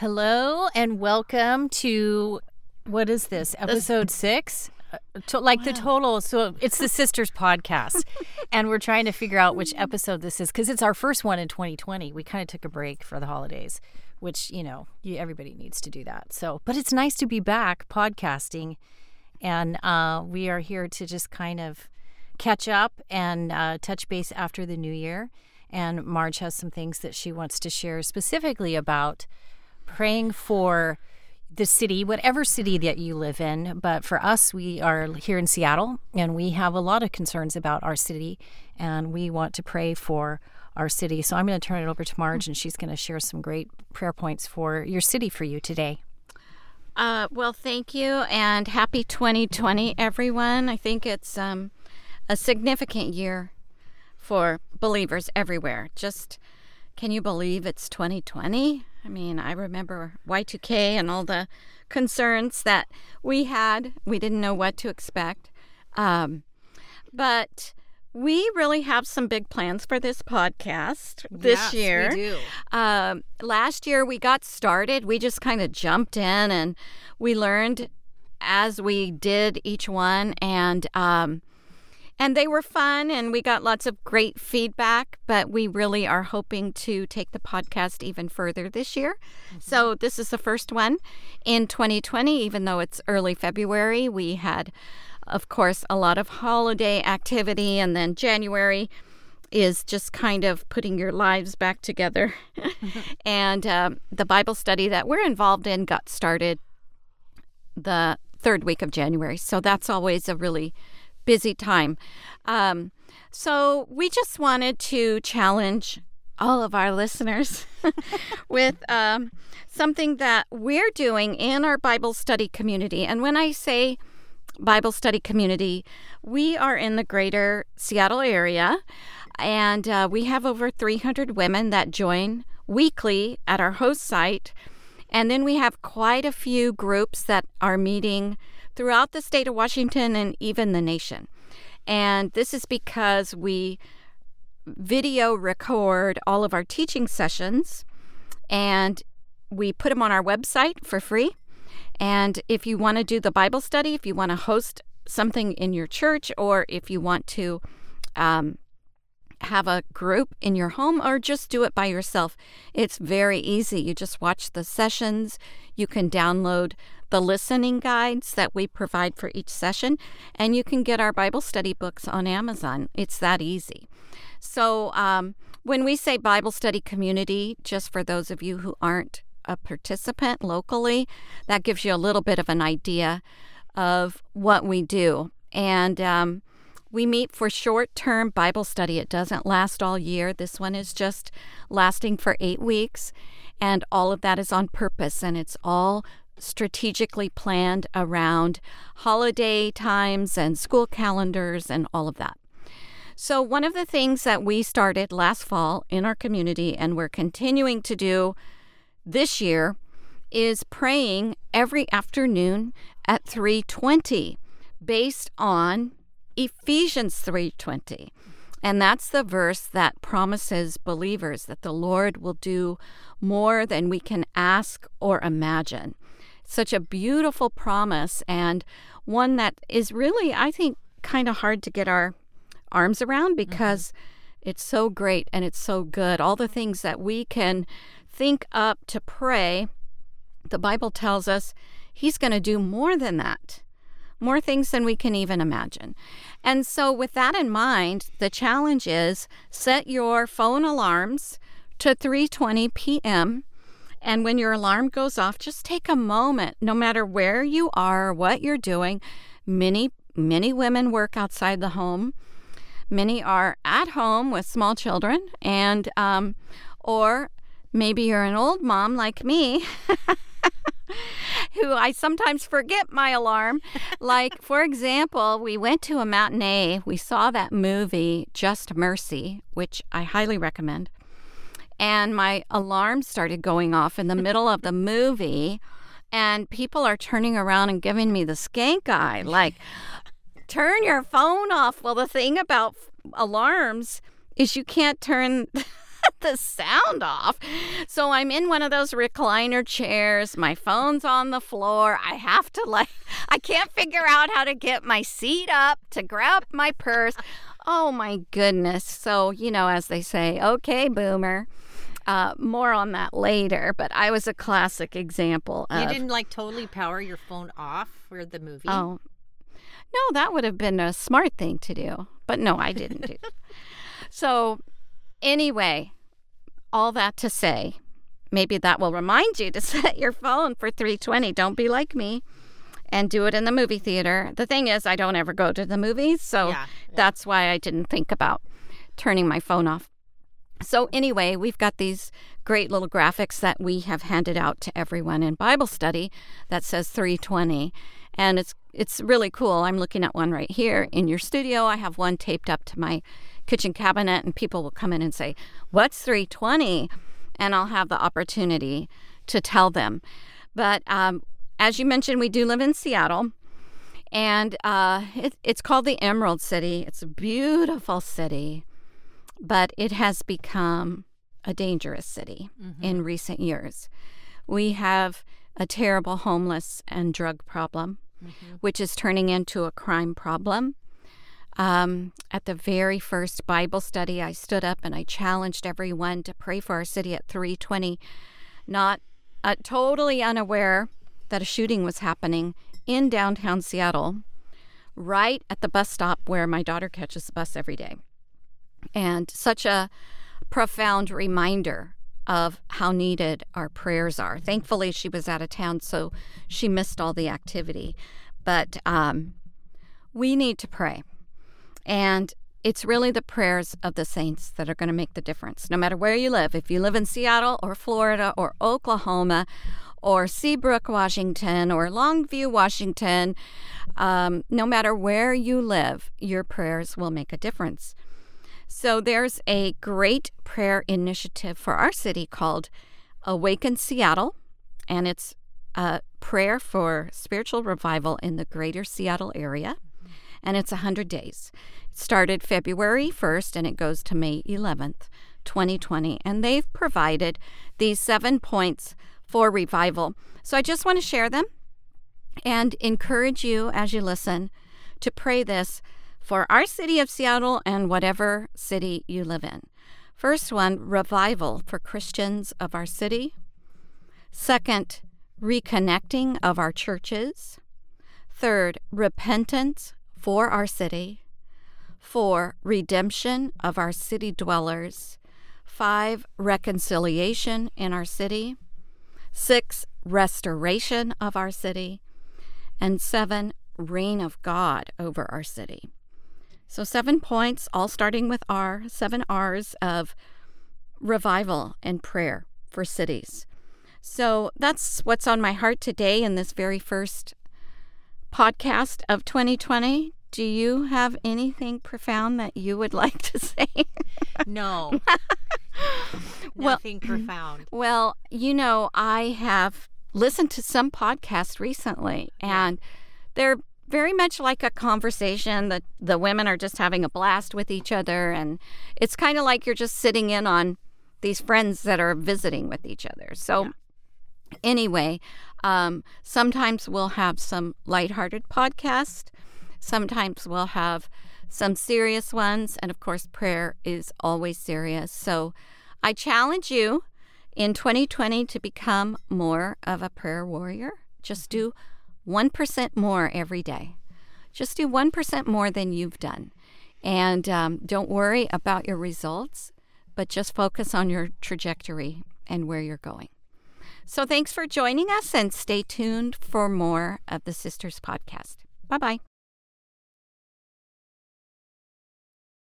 Hello and welcome to what is this episode six? Uh, to, like the total, so it's the Sisters podcast, and we're trying to figure out which episode this is because it's our first one in 2020. We kind of took a break for the holidays, which you know you, everybody needs to do that. So, but it's nice to be back podcasting, and uh, we are here to just kind of catch up and uh, touch base after the new year. And Marge has some things that she wants to share specifically about praying for the city, whatever city that you live in. But for us, we are here in Seattle and we have a lot of concerns about our city and we want to pray for our city. So I'm going to turn it over to Marge and she's going to share some great prayer points for your city for you today. Uh, well, thank you and happy 2020, everyone. I think it's um, a significant year for believers everywhere. Just can you believe it's 2020? I mean, I remember Y2K and all the concerns that we had. We didn't know what to expect. Um, but we really have some big plans for this podcast this Yes, year. we do. Um, last year we got started. We just kind of jumped in and we learned as we did each one, and um, and they were fun, and we got lots of great feedback. But we really are hoping to take the podcast even further this year. So this is the first one in 2020, even though it's early February. We had, of course, a lot of holiday activity, and then January is just kind of putting your lives back together. and um, the Bible study that we're involved in got started the third week of January. So that's always a really busy time. Um, so we just wanted to challenge all of our listeners with um, something that we're doing in our Bible study community. And when I say Bible study community, we are in the greater Seattle area, and uh, we have over 300 women that join weekly at our host site. And then we have quite a few groups that are meeting throughout the state of Washington and even the nation. And this is because we video record all of our teaching sessions and we put them on our website for free. And if you want to do the Bible study, if you want to host something in your church, or if you want to um, have a group in your home, or just do it by yourself, it's very easy. You just watch the sessions. You can download the listening guides that we provide for each session, and you can get our Bible study books on Amazon. It's that easy. So, um, when we say Bible study community, just for those of you who aren't a participant locally, that gives you a little bit of an idea of what we do. And um, we meet for short term Bible study. It doesn't last all year. This one is just lasting for eight weeks. And all of that is on purpose, and it's all strategically planned around holiday times and school calendars and all of that. So, one of the things that we started last fall in our community and we're continuing to do this year is praying every afternoon at 3:20 based on Ephesians 3:20. And that's the verse that promises believers that the Lord will do more than we can ask or imagine. Such a beautiful promise and one that is really I think kind of hard to get our arms around mm-hmm. because it's so great and it's so good. All the things that we can think up to pray, the Bible tells us He's going to do more than that, more things than we can even imagine. And so, with that in mind, the challenge is set your phone alarms to 3:20 p.m. And when your alarm goes off, just take a moment, no matter where you are, what you're doing. Many, many women work outside the home. Many are at home with small children, and um, or maybe you're an old mom like me, who I sometimes forget my alarm. like for example, we went to a matinee. We saw that movie Just Mercy, which I highly recommend, and my alarm started going off in the middle of the movie. And people are turning around and giving me the skank eye, like, turn your phone off. Well, the thing about alarms is you can't turn the sound off. So I'm in one of those recliner chairs. My phone's on the floor. I have to like, I can't figure out how to get my seat up to grab my purse. Oh my goodness. So, you know, as they say, okay, boomer. Uh, more on that later, but I was a classic example of. You didn't like totally power your phone off for the movie? Oh, no, that would have been a smart thing to do. But no, I didn't do that. So, anyway, all that to say, maybe that will remind you to set your phone for 320. Don't be like me and do it in the movie theater. The thing is, I don't ever go to the movies, so Yeah, yeah. that's why I didn't think about turning my phone off. So, anyway, we've got these great little graphics that we have handed out to everyone in Bible study that says 320. And it's it's really cool. I'm looking at one right here in your studio. I have one taped up to my kitchen cabinet, and people will come in and say, What's 320? And I'll have the opportunity to tell them. But um, as you mentioned, we do live in Seattle. And uh, it, it's called the Emerald City. It's a beautiful city but it has become a dangerous city in recent years. We have a terrible homeless and drug problem, which is turning into a crime problem. Um, at the very first Bible study, I stood up and I challenged everyone to pray for our city at 320, not uh, totally unaware that a shooting was happening in downtown Seattle, right at the bus stop where my daughter catches the bus every day and such a profound reminder of how needed our prayers are. Thankfully, she was out of town, so she missed all the activity. But um, we need to pray. And it's really the prayers of the saints that are going to make the difference, no matter where you live. If you live in Seattle or Florida or Oklahoma or Seabrook, Washington or Longview, Washington, um, no matter where you live, your prayers will make a difference. So there's a great prayer initiative for our city called Awaken Seattle, and it's a prayer for spiritual revival in the greater Seattle area. And it's 100 days. It started February 1st and it goes to May 11th, 2020. And they've provided these seven points for revival. So I just want to share them and encourage you as you listen to pray this for our city of Seattle and whatever city you live in. First one, revival for Christians of our city. Second, reconnecting of our churches. Third, repentance for our city. Four, redemption of our city dwellers. Five, reconciliation in our city. Six, restoration of our city. And seven, reign of God over our city. So, seven points, all starting with R, seven R's of revival and prayer for cities. So, that's what's on my heart today in this very first podcast of 2020. Do you have anything profound that you would like to say? No. Well- Nothing profound. Well, you know, I have listened to some podcasts recently, and they're very much like a conversation that the women are just having a blast with each other. And it's kind of like you're just sitting in on these friends that are visiting with each other. So, anyway, um, sometimes we'll have some lighthearted podcast. Sometimes we'll have some serious ones. And of course, prayer is always serious. So, I challenge you in 2020 to become more of a prayer warrior. Just do 1% more every day. Just do 1% more than you've done. And um, don't worry about your results, but just focus on your trajectory and where you're going. So thanks for joining us and stay tuned for more of the Sisters Podcast. Bye bye.